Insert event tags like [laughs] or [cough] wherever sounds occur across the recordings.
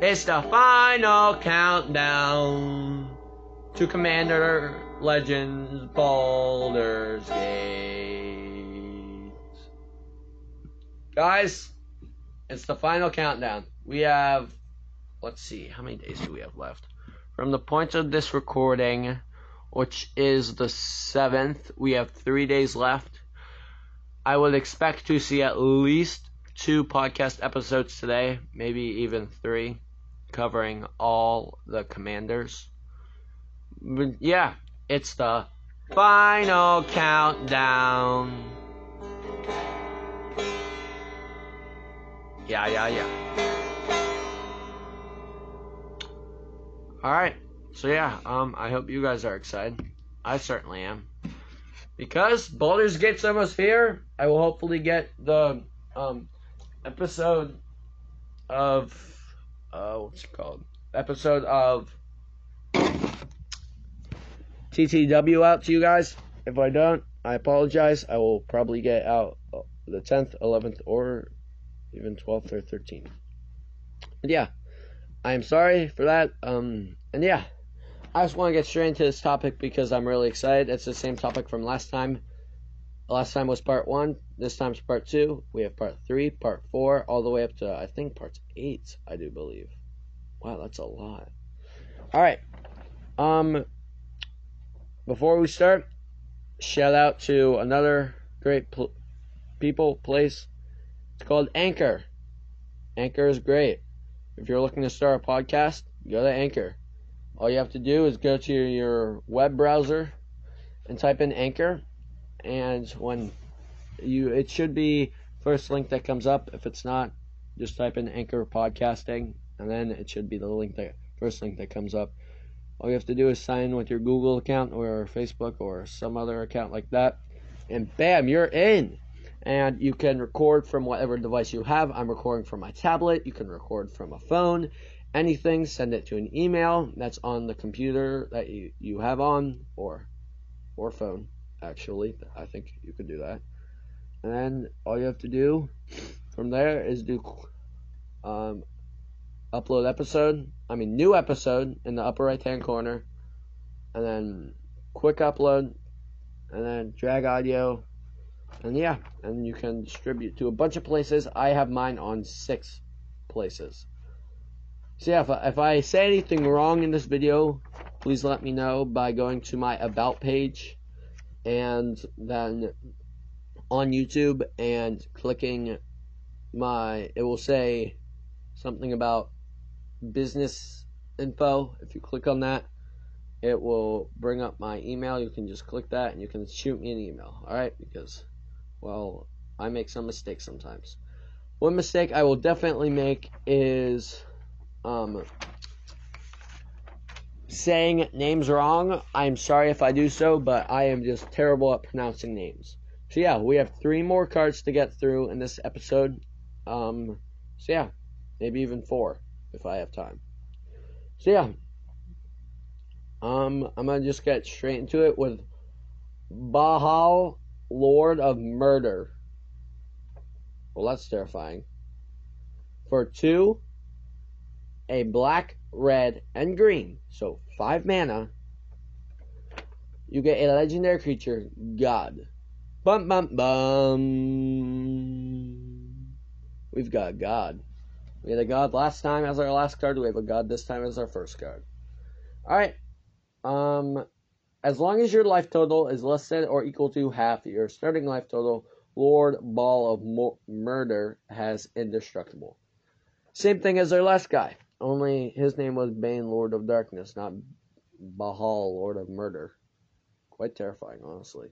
It's the final countdown to Commander Legends Baldur's Gate. Guys, it's the final countdown. We have, let's see, how many days do we have left? From the point of this recording, which is the 7th, we have three days left. I would expect to see at least two podcast episodes today, maybe even three, covering all the commanders. But yeah, it's the final countdown. Yeah, yeah, yeah. Alright, so yeah, um, I hope you guys are excited. I certainly am. Because Baldur's Gate's almost here, I will hopefully get the um, episode of uh, what's it called? Episode of TTW out to you guys. If I don't, I apologize. I will probably get out the 10th, 11th, or even 12th or 13th. But yeah, I am sorry for that. Um, and yeah, I just want to get straight into this topic because I'm really excited. It's the same topic from last time. Last time was part one. This time's part two. We have part three, part four, all the way up to I think part eight. I do believe. Wow, that's a lot. All right. Um. Before we start, shout out to another great pl- people place. It's called Anchor. Anchor is great. If you're looking to start a podcast, go to Anchor. All you have to do is go to your web browser and type in Anchor, and when you it should be first link that comes up. If it's not, just type in Anchor Podcasting, and then it should be the link that first link that comes up. All you have to do is sign with your Google account or Facebook or some other account like that, and bam, you're in. And you can record from whatever device you have. I'm recording from my tablet. You can record from a phone. Anything, send it to an email that's on the computer that you, you have on or or phone actually. I think you could do that. And all you have to do from there is do um, upload episode. I mean new episode in the upper right hand corner, and then quick upload, and then drag audio, and yeah, and you can distribute to a bunch of places. I have mine on six places. So yeah, if I, if I say anything wrong in this video, please let me know by going to my about page, and then on YouTube and clicking my it will say something about business info. If you click on that, it will bring up my email. You can just click that and you can shoot me an email. All right, because well, I make some mistakes sometimes. One mistake I will definitely make is um, saying names wrong. I'm sorry if I do so, but I am just terrible at pronouncing names. So yeah, we have three more cards to get through in this episode. Um, so yeah, maybe even four if I have time. So yeah, um, I'm gonna just get straight into it with Bhaal, Lord of Murder. Well, that's terrifying. For two, a black, red, and green, so five mana, you get a legendary creature, God. Bum bum bum. We've got God. We had a God last time as our last card. We have a God this time as our first card. Alright. Um as long as your life total is less than or equal to half your starting life total, Lord Ball of Mo- Murder has indestructible. Same thing as our last guy. Only his name was Bane, Lord of Darkness, not Bhaal, Lord of Murder. Quite terrifying, honestly.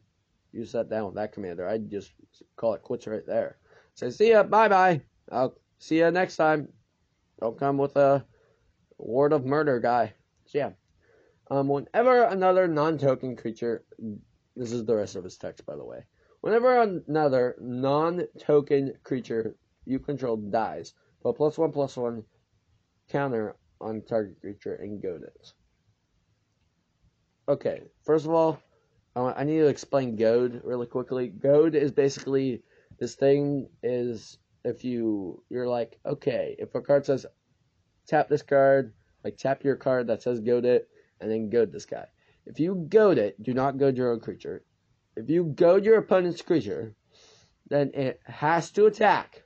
You sat down with that commander, I'd just call it quits right there. Say, see ya, bye bye. I'll see ya next time. Don't come with a Lord of Murder guy. So yeah. Um, whenever another non-token creature, this is the rest of his text, by the way. Whenever another non-token creature you control dies, put plus one plus one counter on target creature and goad it. Okay, first of all, I need to explain goad really quickly. Goad is basically this thing is if you you're like okay if a card says tap this card, like tap your card that says goad it, and then goad this guy. If you goad it, do not goad your own creature. If you goad your opponent's creature, then it has to attack,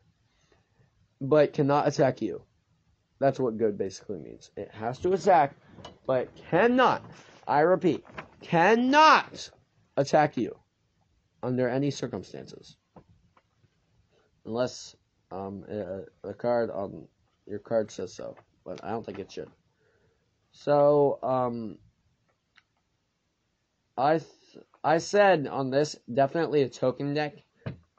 but cannot attack you. That's what good basically means. It has to attack, but cannot, I repeat, cannot attack you under any circumstances. Unless um, the card on your card says so, but I don't think it should. So, um, I th- I said on this definitely a token deck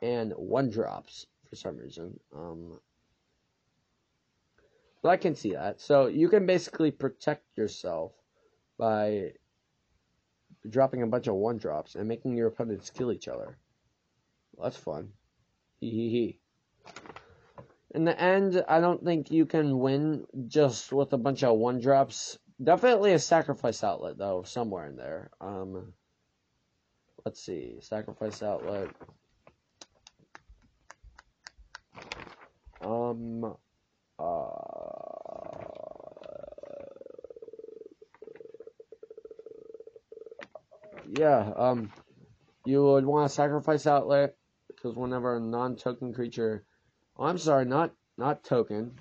and one drops for some reason. Um, but I can see that. So you can basically protect yourself by dropping a bunch of one drops and making your opponents kill each other. Well, that's fun. Hee hee hee. In the end, I don't think you can win just with a bunch of one drops. Definitely a sacrifice outlet though, somewhere in there. Um, let's see, sacrifice outlet. Um, uh, yeah, um, you would want a sacrifice outlet because whenever a non-token creature, oh, I'm sorry, not not token,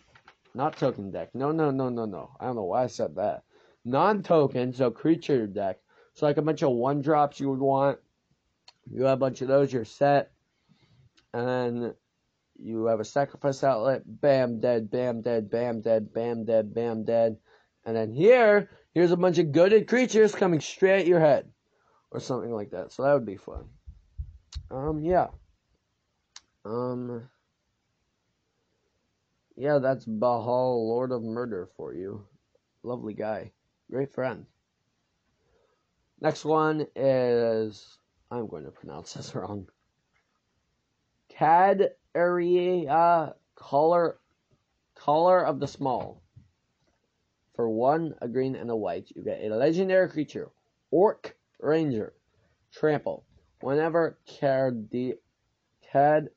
not token deck. No, no, no, no, no. I don't know why I said that. Non-token, so creature deck. So like a bunch of one drops you would want. You have a bunch of those, you're set. And then you have a sacrifice outlet, bam, dead, bam, dead, bam, dead, bam, dead, bam, dead. And then here, here's a bunch of goaded creatures coming straight at your head or something like that. So that would be fun. Um, yeah. Um, yeah, that's Bhaal, Lord of Murder for you. Lovely guy. Great friend. Next one is, I'm going to pronounce [laughs] this wrong. Cad Area Caller, Caller of the Small. For one, a green and a white, you get a legendary creature, Orc Ranger. Trample. Whenever Cad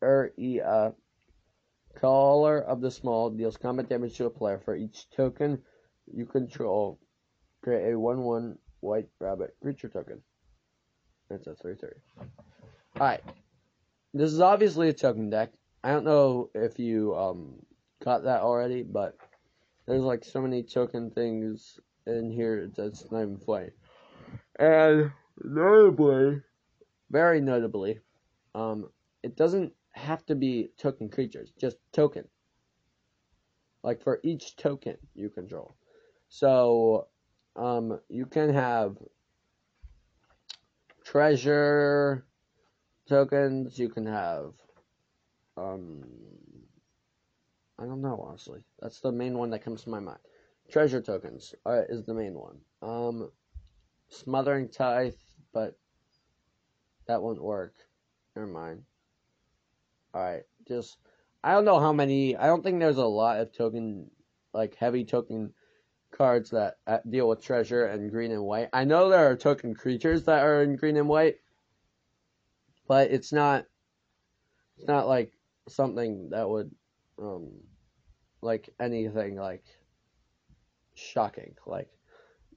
Area Caller of the Small deals combat damage to a player for each token you control, create a 1 1 white rabbit creature token. That's a 3 3. Alright. This is obviously a token deck. I don't know if you um, got that already, but there's like so many token things in here that's not even funny. And notably, very notably, um, it doesn't have to be token creatures, just token. Like for each token you control. So, um, you can have treasure tokens, you can have, um, I don't know, honestly. That's the main one that comes to my mind. Treasure tokens uh, is the main one. Um, Smothering Tithe, but that won't work. Never mind. Alright, just, I don't know how many, I don't think there's a lot of token, like heavy token cards that uh, deal with treasure and green and white. I know there are token creatures that are in green and white, but it's not, it's not like something that would, um, like anything like shocking. Like,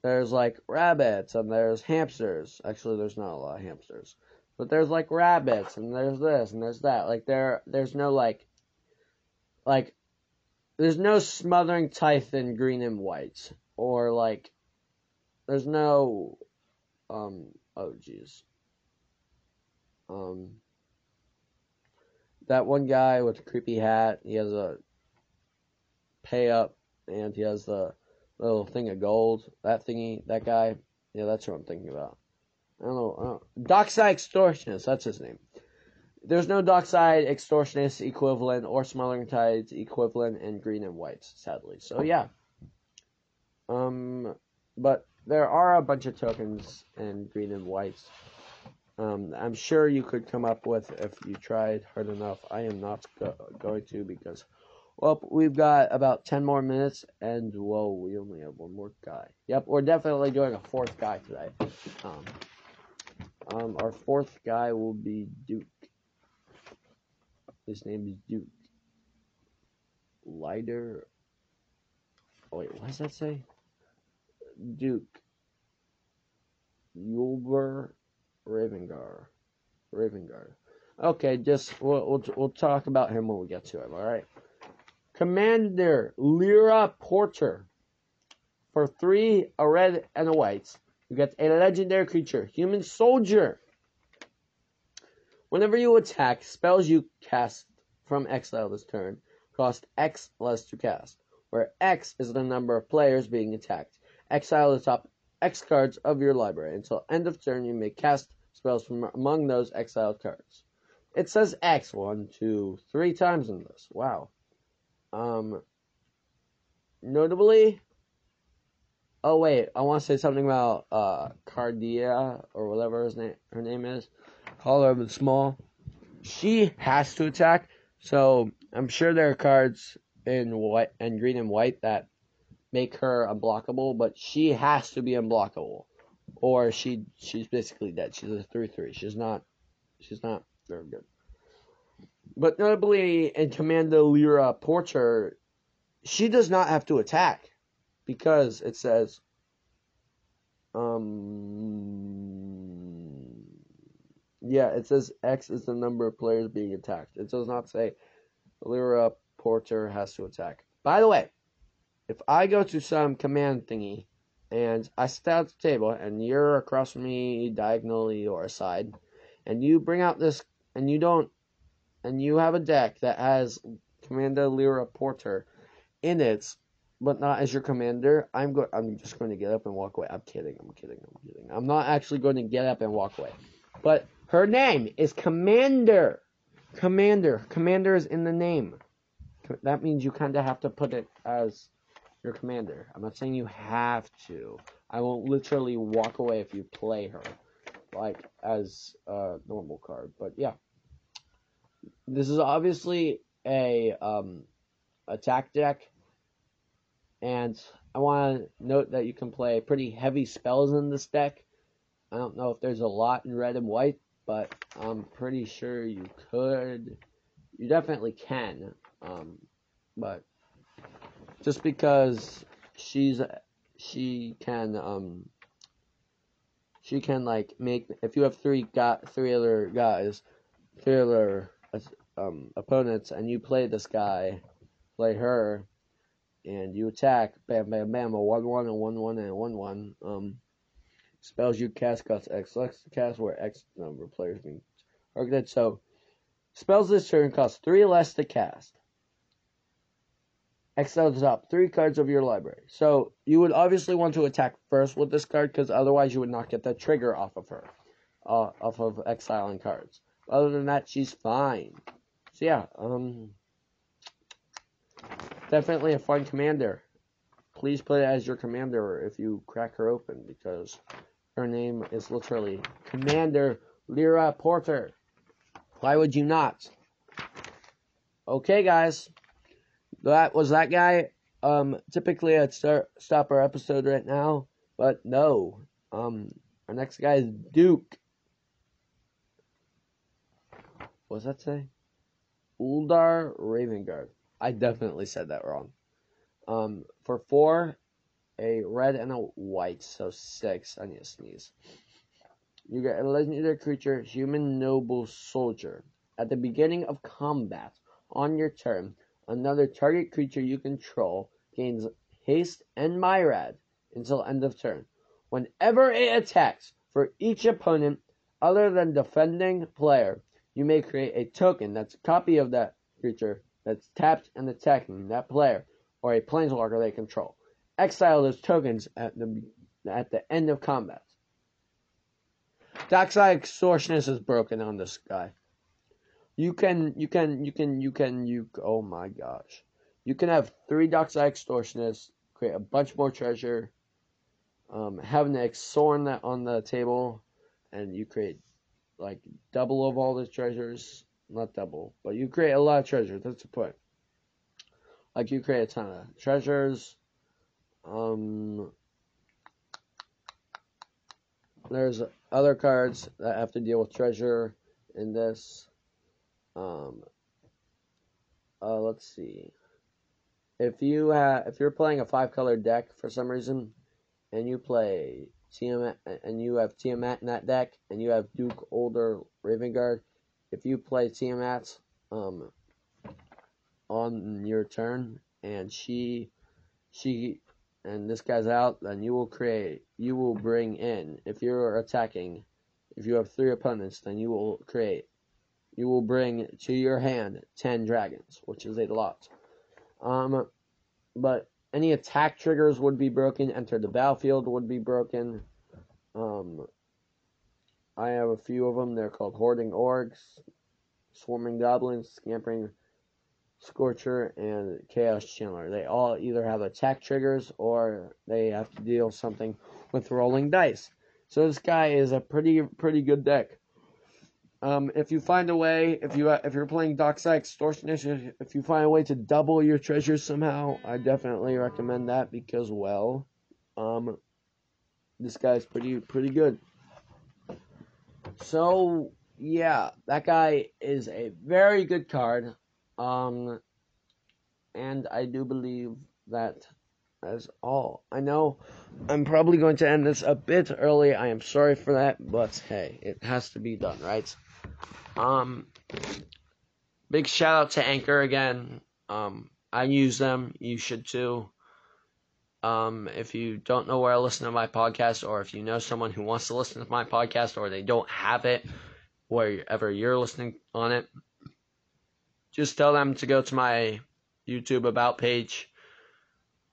there's like rabbits and there's hamsters. Actually, there's not a lot of hamsters, but there's like rabbits and there's this and there's that. Like there, there's no like, like, there's no smothering in green and white or like, there's no, um, oh jeez, um, that one guy with the creepy hat. He has a pay up and he has the little thing of gold. That thingy, that guy. Yeah, that's what I'm thinking about. I don't know. I don't, Dockside Extortionist, that's his name. There's no Dockside Extortionist equivalent or Smothering Tithe equivalent in green and whites, sadly. So yeah. Um, but there are a bunch of tokens in green and whites. Um, I'm sure you could come up with if you tried hard enough. I am not go- going to because well, we've got about 10 more minutes, and whoa, we only have one more guy. Yep, we're definitely doing a fourth guy today. Um, um, our fourth guy will be Duke. His name is Duke. Lighter Oh wait, what does that say? Duke. Yulber Ravengar. Ravengard. Okay, just we'll, we'll we'll talk about him when we get to him. All right. Commander Liara Portyr. For three, a red and a white, you get a legendary creature, human soldier. Whenever you attack, spells you cast from exile this turn cost X less to cast, where X is the number of players being attacked. Exile the top X cards of your library. Until end of turn, you may cast spells from among those exiled cards. It says X one, two, three times in this. Wow. Um. Notably. Oh wait, I want to say something about uh Cardia or whatever his name her name is. Call her small. She has to attack, so I'm sure there are cards in white and green and white that make her unblockable, but she has to be unblockable, or she she's basically dead. She's a three three. She's not she's not very good. But notably in Commander Liara Portyr, she does not have to attack because it says um yeah, it says X is the number of players being attacked. It does not say Liara Portyr has to attack. By the way, if I go to some command thingy and I sit at the table and you're across from me diagonally or aside, and you bring out this and you don't and you have a deck that has Commander Liara Portyr in it, but not as your commander, I'm go I'm just going to get up and walk away. I'm kidding, I'm kidding, I'm kidding. I'm not actually going to get up and walk away. But her name is Commander. Commander. Commander is in the name. That means you kind of have to put it as your commander. I'm not saying you have to. I won't literally walk away if you play her, like as a normal card. But yeah, this is obviously a um, attack deck, and I want to note that you can play pretty heavy spells in this deck. I don't know if there's a lot in red and white, but I'm pretty sure you could. You definitely can. Um, but just because she's she can um she can like make if you have three got three other guys, three other um opponents, and you play this guy, play her, and you attack, bam, bam, bam, a one one and one one and one one. Um, spells you cast cost X less to cast where X number of players being targeted. So spells this turn cost three less to cast. Exile the top three cards of your library. So you would obviously want to attack first with this card because otherwise you would not get the trigger off of her, uh, off of exiling cards. Other than that, she's fine. So yeah, um, definitely a fun commander. Please put it as your commander if you crack her open because her name is literally Commander Liara Portyr. Why would you not? Okay, guys that was that guy. Um, typically I'd start stop our episode right now, but no. Um, our next guy is Duke. What does that say? Ulder Ravengard. I definitely said that wrong. Um, for four, a red and a white, so six. I need to sneeze. You get a legendary creature, human noble soldier. At the beginning of combat, on your turn, Another target creature you control gains haste and myriad until end of turn. Whenever it attacks for each opponent other than defending player, you may create a token that's a copy of that creature that's tapped and attacking that player or a planeswalker they control. Exile those tokens at the at the end of combat. Dockside Extortionist is broken on this guy. You can, you can, you can, you can, you. Oh my gosh, you can have three Dockside Extortionists, create a bunch more treasure, um, have an Xorn on the table, and you create like double of all the treasures. Not double, but you create a lot of treasure. That's the point. Like you create a ton of treasures. Um, there's other cards that have to deal with treasure in this. Um, uh, let's see. if you have if you're playing a five color deck for some reason, and you play Tiamat and you have Tiamat in that deck, and you have Duke Older Raven Guard, if you play Tiamat um on your turn and she she and this guy's out, then you will create you will bring in if you're attacking if you have three opponents, then you will create you will bring to your hand ten dragons, which is a lot. Um, but any attack triggers would be broken. Enter the battlefield would be broken. Um, I have a few of them. They're called hoarding orcs, swarming goblins, scampering scorcher, and chaos channeler. They all either have attack triggers or they have to deal something with rolling dice. So this guy is a pretty pretty good deck. Um, if you find a way, if you if you're playing Dockside Extortionist, if you find a way to double your treasures somehow, I definitely recommend that because well, um, this guy's pretty pretty good. So yeah, that guy is a very good card. Um, and I do believe that as all. I know I'm probably going to end this a bit early. I am sorry for that, but hey, it has to be done, right? Um, big shout out to Anchor again. Um, I use them. You should too. Um, if you don't know where to listen to my podcast, or if you know someone who wants to listen to my podcast, or they don't have it wherever you're listening on it, just tell them to go to my YouTube About page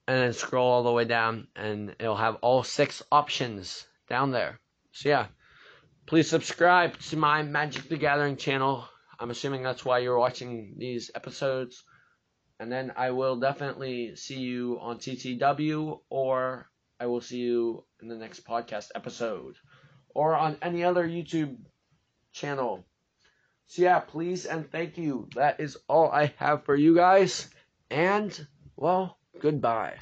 and then scroll all the way down, and it'll have all six options down there. So, yeah. Please subscribe to my Magic the Gathering channel. I'm assuming that's why you're watching these episodes. And then I will definitely see you on TTW, or I will see you in the next podcast episode, or on any other YouTube channel. So, yeah, please and thank you. That is all I have for you guys. And, well, goodbye.